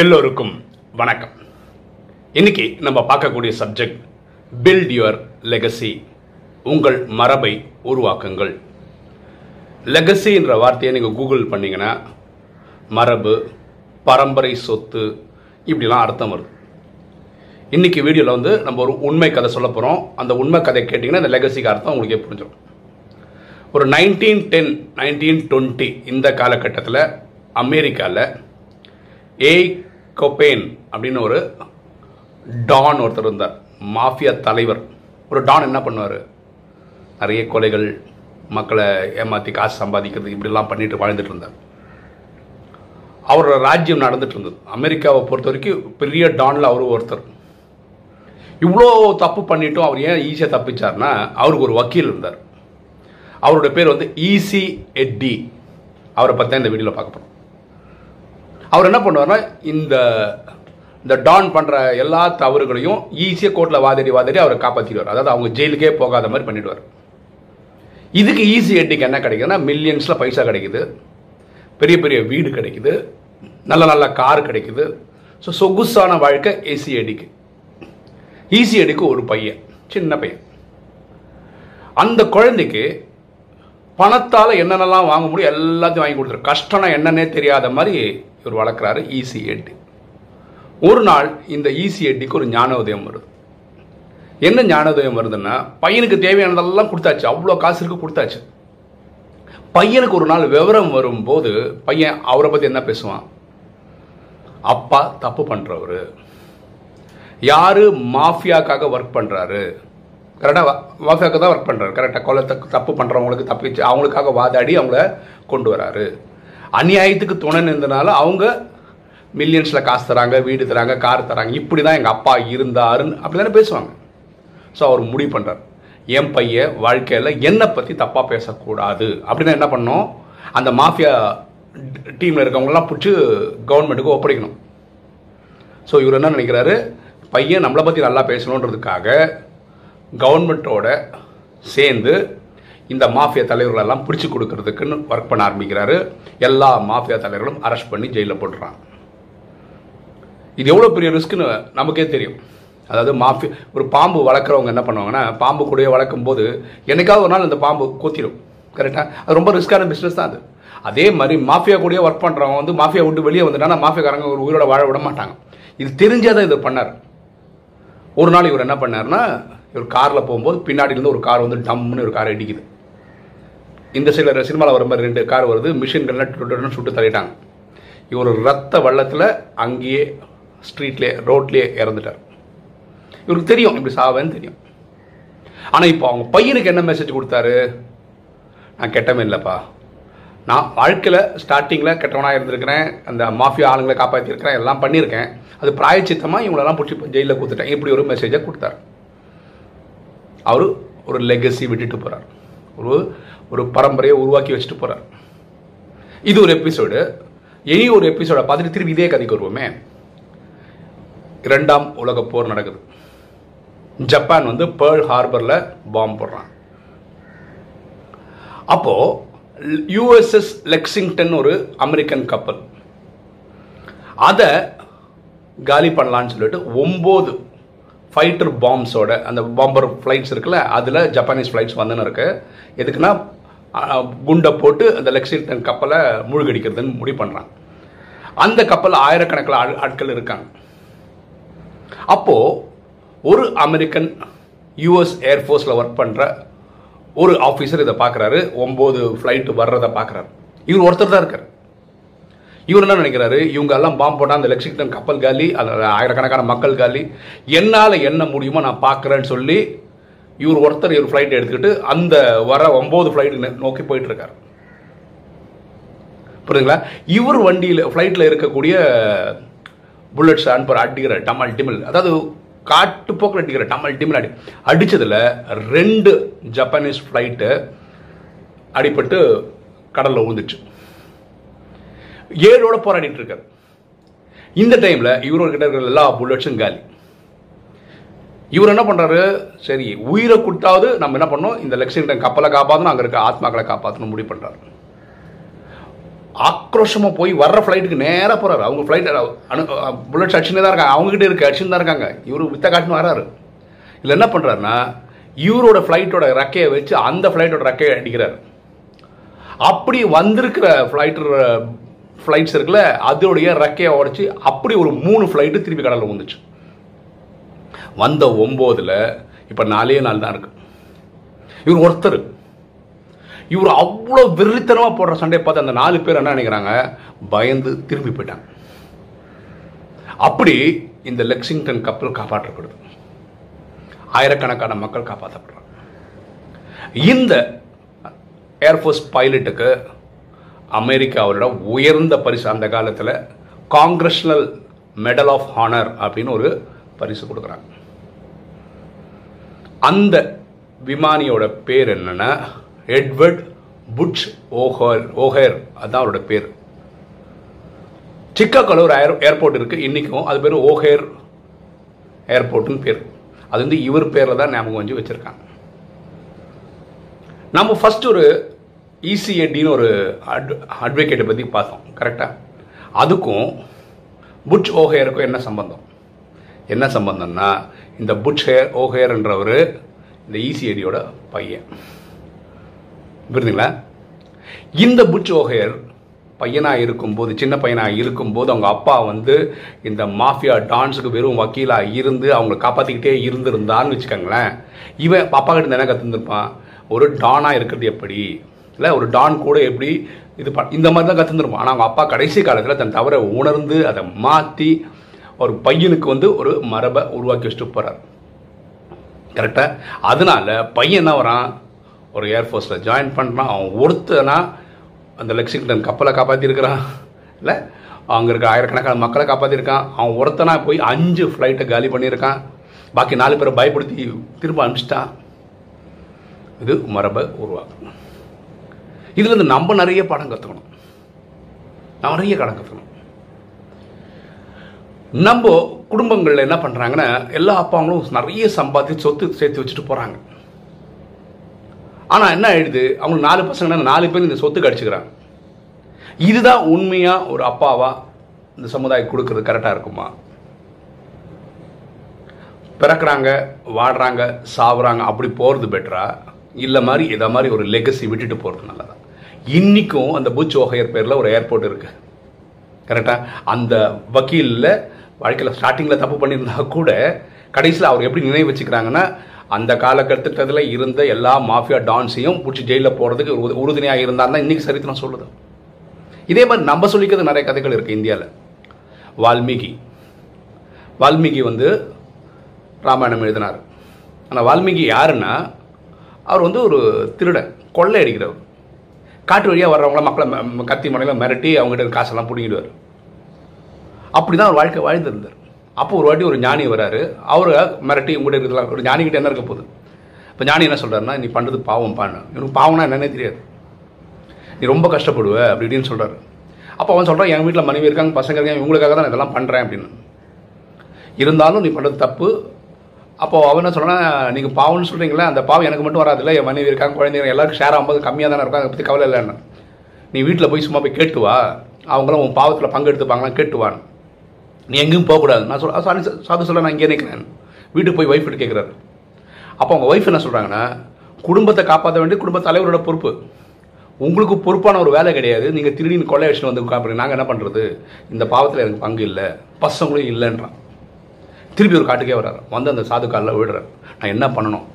எல்லோருக்கும் வணக்கம். இன்னைக்கு நம்ம பார்க்கக்கூடிய சப்ஜெக்ட் பில்ட் யுவர் லெகசி உங்கள் மரபை உருவாக்குங்கள். லெகசின்ற வார்த்தையை நீங்கள் கூகுள் பண்ணிங்கன்னா மரபு பரம்பரை சொத்து இப்படிலாம் அர்த்தம் வருது. இன்னைக்கு வீடியோவில் வந்து நம்ம ஒரு உண்மை கதை சொல்ல போகிறோம் அந்த உண்மை கதை கேட்டிங்கன்னா இந்த லெகசிக்கு அர்த்தம் உங்களுக்கே புரிஞ்சிடும். ஒரு நைன்டீன் டென் நைன்டீன் டுவெண்ட்டி இந்த காலகட்டத்தில் அமெரிக்காவில் ஏய் கொபேன் அப்படின்னு ஒரு டான் ஒருத்தர் இருந்தார். மாஃபியா தலைவர். ஒரு டான் என்ன பண்ணுவார்? நிறைய கொலைகள் மக்களை ஏமாற்றி காசு சம்பாதிக்கிறது இப்படிலாம் பண்ணிட்டு வாழ்ந்துட்டு இருந்தார். அவரோட ராஜ்யம் நடந்துட்டு இருந்தது. அமெரிக்காவை பொறுத்த வரைக்கும் பெரிய டானில் அவரும் ஒருத்தர். இவ்வளோ தப்பு பண்ணிட்டும் அவர் ஏன் ஈஸியாக தப்பிச்சார்னா அவருக்கு ஒரு வக்கீல் இருந்தார். அவரோட பேர் வந்து ஈசி எட்டி அவரை பற்றி தான் இந்த வீடியோவில் பார்க்க போகிறோம் அவர் என்ன பண்ணுவார்னா இந்த இந்த டான் பண்ணுற எல்லா தவறுகளையும் ஈஸியாக கோர்ட்டில் வாதாடி வாதாடி அவரை காப்பாற்றிடுவார் அதாவது அவங்க ஜெயிலுக்கே போகாத மாதிரி பண்ணிடுவார். இதுக்கு ஈஸி எட்டிக்கு என்ன கிடைக்குதுன்னா மில்லியன்ஸில் பைசா கிடைக்குது. பெரிய பெரிய வீடு கிடைக்குது. நல்ல நல்ல கார் கிடைக்குது. ஸோ சொகுசான வாழ்க்கை ஏசி அடிக்கு ஈசி அடிக்கு ஒரு பையன் சின்ன பையன். அந்த குழந்தைக்கு பணத்தால் என்னென்னலாம் வாங்க முடியும் எல்லாத்தையும் வாங்கி கொடுத்துரு கஷ்டம்னா என்னன்னே தெரியாத மாதிரி இவர் வளர்க்குறாரு ஈசி எட்டி ஒரு நாள் இந்த ஈசி எட்டிக்கு ஒரு ஞானோதயம் வருது. என்ன ஞானோதயம் வருதுன்னா பையனுக்கு தேவையானதெல்லாம் கொடுத்தாச்சு. அவ்வளோ காசு இருக்கு கொடுத்தாச்சு. பையனுக்கு ஒரு நாள் விவரம் வரும்போது பையன் அவரை பற்றி என்ன பேசுவான்? அப்பா தப்பு பண்ணுறவர் யார் மாஃபியாக்காக ஒர்க் பண்ணுறாரு கரெக்டாக மாஃபியாவுக்கு தான் ஒர்க் பண்ணுறாரு கரெக்டாக கொலை தப்பு தப்பு பண்ணுறவங்களுக்கு தப்பிச்சு அவங்களுக்காக வாதாடி அவங்கள கொண்டு வராரு. அநியாயத்துக்கு துணை நின்றனால அவங்க மில்லியன்ஸில் காசு தராங்க வீடு தராங்க கார் தராங்க. இப்படி தான் எங்கள் அப்பா இருந்தாருன்னு அப்படி தானே பேசுவாங்க. ஸோ அவர் முடிவு பண்ணுறார் என் பையன் வாழ்க்கையில் என்னை பற்றி தப்பாக பேசக்கூடாது. அப்படின்னா என்ன பண்ணோம் அந்த மாஃபியா டீமில் இருக்கவங்களாம் பிடிச்சி கவர்மெண்ட்டுக்கு ஒப்படைக்கணும். ஸோ இவர் என்ன நினைக்கிறாரு? பையன் நம்மளை பற்றி நல்லா பேசணுன்றதுக்காக கவர்மெண்ட்டோட சேர்ந்து இந்த மாஃபியா தலைவர்களெல்லாம் பிடிச்சி கொடுக்கறதுக்குன்னு ஒர்க் பண்ண ஆரம்பிக்கிறாரு. எல்லா மாஃபியா தலைவர்களும் அரெஸ்ட் பண்ணி ஜெயிலில் போட்டுறாங்க. இது எவ்வளோ பெரிய ரிஸ்க்குன்னு நமக்கே தெரியும். அதாவது மாஃபி ஒரு பாம்பு வளர்க்குறவங்க என்ன பண்ணுவாங்கன்னா பாம்பு கூடயே வளர்க்கும் போது என்னைக்காவது ஒரு நாள் இந்த பாம்பு கூத்திடும் கரெக்டாக அது ரொம்ப ரிஸ்க்கான பிஸ்னஸ் தான் அது. அதே மாதிரி மாஃபியா கூடயே ஒர்க் பண்ணுறவங்க வந்து மாஃபியா விட்டு வெளியே வந்துட்டாங்கன்னா மாஃபியாக்காரங்க ஒரு உயிரோட வாழ விட மாட்டாங்க. இது தெரிஞ்சே தான் இதை பண்ணார். ஒரு நாள் இவர் என்ன பண்ணார்னா இவர் காரில் போகும்போது பின்னாடியிலேருந்து ஒரு கார் வந்து டம்னு ஒரு கார் இடிக்குது இந்த சைடில் சினிமாவில் வர மாதிரி ரெண்டு கார் வருது. மிஷின் கண்ணு சுட்டு தள்ளிட்டாங்க. இவர் ரத்த வள்ளத்தில் அங்கேயே ஸ்ட்ரீட்லேயே ரோட்லேயே இறந்துட்டார். இவருக்கு தெரியும் இப்படி சாவேன்னு தெரியும். ஆனால் இப்போ அவங்க பையனுக்கு என்ன மெசேஜ் கொடுத்தாரு? நான் கெட்டவன் இல்லைப்பா. நான் வாழ்க்கையில் ஸ்டார்டிங்கில் கெட்டவனாக இருந்திருக்கிறேன். அந்த மாஃபியா ஆளுங்களை காப்பாற்றிருக்கிறேன் எல்லாம் பண்ணியிருக்கேன். அது பிராயச்சித்தமாக இவங்களெல்லாம் பிடிச்சி ஜெயிலில் கொடுத்துட்டேன். இப்படி ஒரு மெசேஜை கொடுத்தாரு. அவர் ஒரு லெகசி விட்டுட்டு போகிறார் ஒரு ஒரு பரம்பரையை உருவாக்கி வச்சுட்டு போகிறார் இது ஒரு எபிசோடு இனி ஒரு எபிசோடை பார்த்துட்டு திரும்பி இதே கதைக்கு வருவோமே. இரண்டாம் உலக போர் நடக்குது. ஜப்பான் வந்து பேர்ல் ஹார்பரில் பாம்பு போடுறான். அப்போது யூஎஸ்எஸ் லெக்ஸிங்டன் ஒரு அமெரிக்கன் கப்பல் அதை காலி பண்ணலான்னு சொல்லிட்டு ஒம்பது ஃபைட்டர் பாம்ஸோட அந்த பாம்பர் ஃப்ளைட்ஸ் இருக்குல்ல அதில் ஜப்பானீஸ் ஃப்ளைட்ஸ் வந்துன்னு இருக்குது எதுக்குன்னா குண்டை போட்டு அந்த லெக்ஸிங்டன் கப்பலை மூழ்கடிக்கிறதுன்னு முடிவு பண்ணுறாங்க அந்த கப்பலில் ஆயிரக்கணக்கில் ஆள் ஆட்கள் இருக்காங்க. அப்போது ஒரு அமெரிக்கன் யூஎஸ் ஏர்ஃபோர்ஸில் ஒர்க் பண்ணுற ஒரு ஆஃபீஸர் இதை பார்க்குறாரு ஒம்பது ஃப்ளைட்டு வர்றதை பார்க்குறாரு இவர் ஒருத்தர் தான் இருக்கார். இவர் என்ன நினைக்கிறாரு? இவங்க எல்லாம் பாம்பு போட்டால் அந்த லெக்ஸிங்டன் கப்பல் காலி அதில் ஆயிரக்கணக்கான மக்கள் காலி. என்னால் என்ன முடியுமோ நான் பார்க்குறேன்னு சொல்லி இவர் ஒருத்தர் இவர் ஃப்ளைட் எடுத்துக்கிட்டு அந்த வர ஒம்பது ஃப்ளைட்டு நோக்கி போயிட்டு இருக்கார் புரியுதுங்களா? இவர் வண்டியில் ஃப்ளைட்டில் இருக்கக்கூடிய புல்லட்ஸ் அனுப்புற அடிக்கிற டமல் டிமில் அதாவது காட்டு போக்கில் அடிக்கிற டமல் டிமில் அடி அடித்ததில் ரெண்டு ஜப்பானீஸ் ஃப்ளைட்டு அடிபட்டு கடலில் விழுந்துச்சு ஏழோட போராடிட்டு இருக்காரு இந்த டைமில் இவரோட கிட்ட இருக்கிற எல்லா புல்லட்ஸும் காலி. இவர் என்ன பண்ணுறாரு சரி உயிரை கொடுத்தாவது நம்ம என்ன பண்ணோம் இந்த லெக்சிங்டன் கப்பலை காப்பாற்றணும் அங்கே இருக்க ஆத்மாக்களை காப்பாற்றணும் முடிவு பண்ணுறாரு ஆக்ரோஷமாக போய் வர்ற ஃப்ளைட்டுக்கு நேராக போகிறாரு அவங்க ஃப்ளைட் அனு புல்லட்ஸ் அடிச்சுன்னு தான் இருக்காங்க. அவங்ககிட்ட இருக்க அடிச்சுன்னு தான் இருக்காங்க. இவர் வித்த காட்டுன்னு வராரு. இல்லை என்ன பண்ணுறாருன்னா இவரோட ஃப்ளைட்டோட ரெக்கையை வச்சு அந்த ஃப்ளைட்டோட ரெக்கையை அடிக்கிறாரு. அப்படி வந்திருக்கிற ஃப்ளைட்டு ஃப்ளைட்ஸ் இருக்குல்ல அதோடைய ரெக்கையை உடச்சி அப்படி ஒரு மூணு ஃப்ளைட்டு திருப்பி கடலில் வந்துச்சு வந்த ஒம்போதில் இப்போ நாலே நாள் தான் இருக்கு. இவர் ஒருத்தர். இவர் அவ்வளோ வெறித்தனமாக போடுற சண்டையை பார்த்து அந்த நாலு பேர் என்ன நினைக்கிறாங்க? பயந்து திரும்பி போயிட்டாங்க. அப்படி இந்த லெக்சிங்டன் கப்பல் காப்பாற்றப்படுது. ஆயிரக்கணக்கான மக்கள் காப்பாற்றப்படுறாங்க. இந்த ஏர்ஃபோர்ஸ் பைலட்டுக்கு அமெரிக்காவோட உயர்ந்த பரிசு அந்த காலத்தில் காங்கிரஷனல் மெடல் ஆஃப் ஹானர் அப்படின்னு ஒரு பரிசு கொடுக்குறாங்க. அந்த விமானியோட பேர் என்னன்னா எட்வர்ட் புட்ச் ஓஹர் ஓஹேர். அதான் அவரோட பேர். சிக்காகோல ஒரு ஏர் ஏர்போர்ட் இருக்கு. இன்னைக்கும் அது பேர் ஓஹேர் ஏர்போர்ட்டுன்னு பேர். அது வந்து இவர் பேரில் தான் ஞாபகம் வந்து வச்சிருக்காங்க. நம்ம ஃபர்ஸ்ட் ஒரு இசிஎட்டின்னு ஒரு அட் அட்வொகேட்டை பற்றி பார்த்தோம். கரெக்டாக அதுக்கும் புட்ச் ஓஹேருக்கும் என்ன சம்பந்தம்? என்ன சம்பந்தம்னா இந்த புட்ச் ஹேர் ஓஹேர்ன்றவர் இந்த இசிஐடியோட பையன். புரியுதுங்களா இந்த புட்ச் ஓஹேர் பையனாக இருக்கும்போது சின்ன பையனாக இருக்கும்போது அவங்க அப்பா வந்து இந்த மாஃபியா டான்ஸுக்கு வெறும் வக்கீலாக இருந்து அவங்கள காப்பாற்றிக்கிட்டே இருந்திருந்தான்னு வச்சுக்கோங்களேன். இவன் அப்பா கிட்ட என்ன கற்றுந்துருப்பான் ஒரு டானாக இருக்கிறது எப்படி? இல்லை ஒரு டான் கூட எப்படி இது ப இந்த மாதிரி தான் கற்றுருந்துருப்பான் ஆனால் அவங்க அப்பா கடைசி காலத்தில் தன் தவறை உணர்ந்து அதை மாற்றி ஒரு பையனுக்கு வந்து ஒரு மரபை உருவாக்கி வச்சுட்டு போகிறார் கரெக்டாக அதனால பையன் என்ன வரான்? ஒரு ஏர்ஃபோர்ஸில் ஜாயின் பண்ணுறான் அவன் ஒருத்தனா அந்த லெக்சிங்டன் கப்பலை காப்பாற்றிருக்கிறான் இல்லை? அங்கே இருக்க ஆயிரக்கணக்கான மக்களை காப்பாற்றிருக்கான் அவன் ஒருத்தனா போய் அஞ்சு ஃப்ளைட்டை காலி பண்ணியிருக்கான் பாக்கி நாலு பேரை பயப்படுத்தி திரும்ப அனுப்பிச்சிட்டான். இது மரபை உருவாக்கணும் இதுலேருந்து நம்ம நிறைய பாடம் கற்றுக்கணும் நிறைய கடன் கற்றுக்கணும் நம்ம குடும்பங்களில் என்ன பண்ணுறாங்கன்னா எல்லா அப்பாங்களும் நிறைய சம்பாதிச்சு சொத்து சேர்த்து வச்சுட்டு போகிறாங்க ஆனால் என்ன ஆயிடுது? அவங்களுக்கு நாலு பசங்கன்னா நாலு பேர் இந்த சொத்து கடிச்சுக்கிறாங்க இதுதான் உண்மையாக ஒரு அப்பாவா இந்த சமுதாயம் கொடுக்கறது கரெக்டாக இருக்குமா? பிறக்கிறாங்க வாடுறாங்க சாவுறாங்க அப்படி போகிறது பெட்டரா இல்லை மாதிரி இதை மாதிரி ஒரு லெகசி விட்டுட்டு போகிறது நல்லதா? இன்றைக்கும் அந்த புச் ஓஹையர் பேரில் ஒரு ஏர்போர்ட் இருக்குது கரெக்டாக அந்த வக்கீலில் வாழ்க்கையில் ஸ்டார்டிங்கில் தப்பு பண்ணியிருந்தா கூட கடைசியில் அவர் எப்படி நினைவு வச்சுக்கிறாங்கன்னா அந்த காலகட்டத்தில் இருந்த எல்லா மாஃபியா டான்ஸையும் பிடிச்சி ஜெயிலில் போகிறதுக்கு ஒரு உறுதுணையாக இருந்தால் தான் இன்றைக்கி சரித்திரம் சொல்லுது. இதே மாதிரி நம்ம சொல்லிக்கிறது நிறைய கதைகள் இருக்குது இந்தியாவில் வால்மீகி. வால்மீகி வந்து ராமாயணம் எழுதினார். ஆனால் வால்மீகி யாருன்னா அவர் வந்து ஒரு திருடன் கொள்ளை அடிக்கிறவர் காட்டு வழியாக வர்றவங்கள மக்களை ம- கத்தி மனையில் மிரட்டி அவங்ககிட்ட காசெல்லாம் பிடிங்கிடுவார். அப்படி தான் அவர் வாழ்க்கை வாழ்ந்திருந்தார். அப்போ ஒரு வாட்டி ஒரு ஞானி வராரு. அவரை மிரட்டி உங்கள்கிட்ட இருக்கலாம் ஒரு ஞானிகிட்ட என்ன இருக்க போகுது? இப்போ ஞானி என்ன சொல்கிறாருன்னா நீ பண்ணுறது பாவம் பான்னு எனக்கு பாவம்னா என்னன்னே தெரியாது. நீ ரொம்ப கஷ்டப்படுவ அப்படி இப்படின்னு சொல்கிறாரு அப்போ அவன் சொல்கிறான் என் வீட்டில் மனைவி இருக்காங்க பசங்க இருக்காங்க இவங்களுக்காக தான் நான் இதெல்லாம் பண்ணுறேன் அப்படின்னு. இருந்தாலும் நீ பண்ணுறது தப்பு. அப்போ அவன் என்ன சொல்கிறான் நீங்கள் பாவம்னு சொல்கிறீங்களே அந்த பாவம் எனக்கு மட்டும் வராதுல்ல. என் மனைவி இருக்காங்க குழந்தைங்க எல்லாருக்கும் ஷேர் ஆகும்போது கம்மியாக தானே இருக்கும். அதை பற்றி கவலை இல்லைன்னு. நீ வீட்டில் போய் சும்மா போய் கேட்டு வா. உன் பாவத்தில் பங்கெடுத்துப்பாங்களாம் கேட்டு வான்னு. நீ எங்கேயும் போகக்கூடாது. நான் சொல்ல சாரி சாது சொல்ல நான் இங்கே நிற்கிறேன் வீட்டுக்கு போய் ஒய்ஃப் கேட்குறாரு. அப்போ அவங்க ஒய்ஃப் என்ன சொல்கிறாங்கன்னா குடும்பத்தை காப்பாற்ற வேண்டிய குடும்ப தலைவரோட பொறுப்பு. உங்களுக்கு பொறுப்பான ஒரு வேலை கிடையாது. நீங்கள் திருடின்னு கொள்ளை அடிச்சுட்டு வந்து காப்பீங்க நாங்கள் என்ன பண்ணுறது இந்த பாவத்தில் எனக்கு பங்கு இல்லை. பசங்களும் இல்லைன்றான். திருப்பி ஒரு காட்டுக்கே வர்றாரு. வந்து அந்த சாது காலில் விடுறாரு நான் என்ன பண்ணணும்?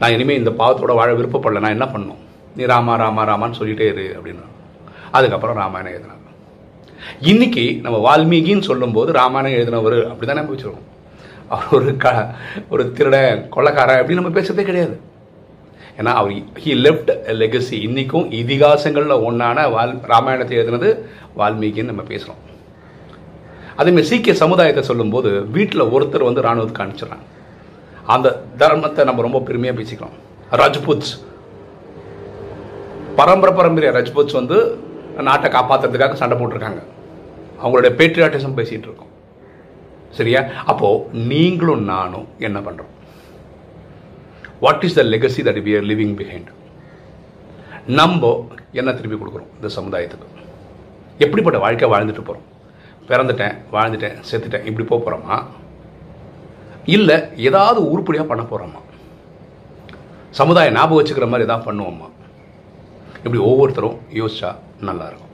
நான் இனிமேல் இந்த பாவத்தோட வாழ விருப்பப்படலை. நான் என்ன பண்ணணும்? நீ ராமா ராமா ராமான்னு சொல்லிகிட்டே இரு அப்படின்றான். அதுக்கப்புறம் ராமாயணம் எழுதினாங்க இன்னைக்கு நம்ம வால்மீகின்னு சொல்லும்போது ராமாயணம் எழுதினவர் அப்படி தான் நம்ம வச்சுருக்கோம் அவர் ஒரு க ஒரு திருட கொள்ளக்காரன் அப்படின்னு நம்ம பேசுறதே கிடையாது. ஏன்னா அவர் ஹி லெஃப்ட் லெகசி இன்னைக்கும் இதிகாசங்களில் ஒன்றான வால் ராமாயணத்தை எழுதினது வால்மீகின்னு நம்ம பேசுகிறோம் அதேமாதிரி சீக்கிய சமுதாயத்தை சொல்லும்போது வீட்டில் ஒருத்தர் வந்து இராணுவத்துக்கு அனுப்பிச்சிடுறாங்க. அந்த தர்மத்தை நம்ம ரொம்ப பெருமையாக பேசிக்கிறோம். ராஜ்புத்ஸ் பரம்பரை பரம்பரை ரஜ்புத்ஸ் வந்து நாட்டை காப்பாற்றுறதுக்காக சண்டை போட்டிருக்காங்க. அவங்களுடைய பேட்ரியாட்டிசம் பேசிகிட்டு இருக்கோம் சரியா? அப்போது நீங்களும் நானும் என்ன பண்ணுறோம் what is the legacy that we are living behind நம்ம என்ன திருப்பி கொடுக்குறோம்? இந்த சமுதாயத்துக்கு. எப்படிப்பட்ட வாழ்க்கை வாழ்ந்துட்டு போகிறோம் பிறந்துட்டேன் வாழ்ந்துட்டேன் செத்துட்டேன் இப்படி போக போகிறோமா இல்லை ஏதாவது உருப்படியாக பண்ண போகிறோமா சமுதாயம் ஞாபகம் வச்சுக்கிற மாதிரி தான் பண்ணுவோமா? இப்படி ஒவ்வொருத்தரும் யோசிச்சா நல்லாயிருக்கும்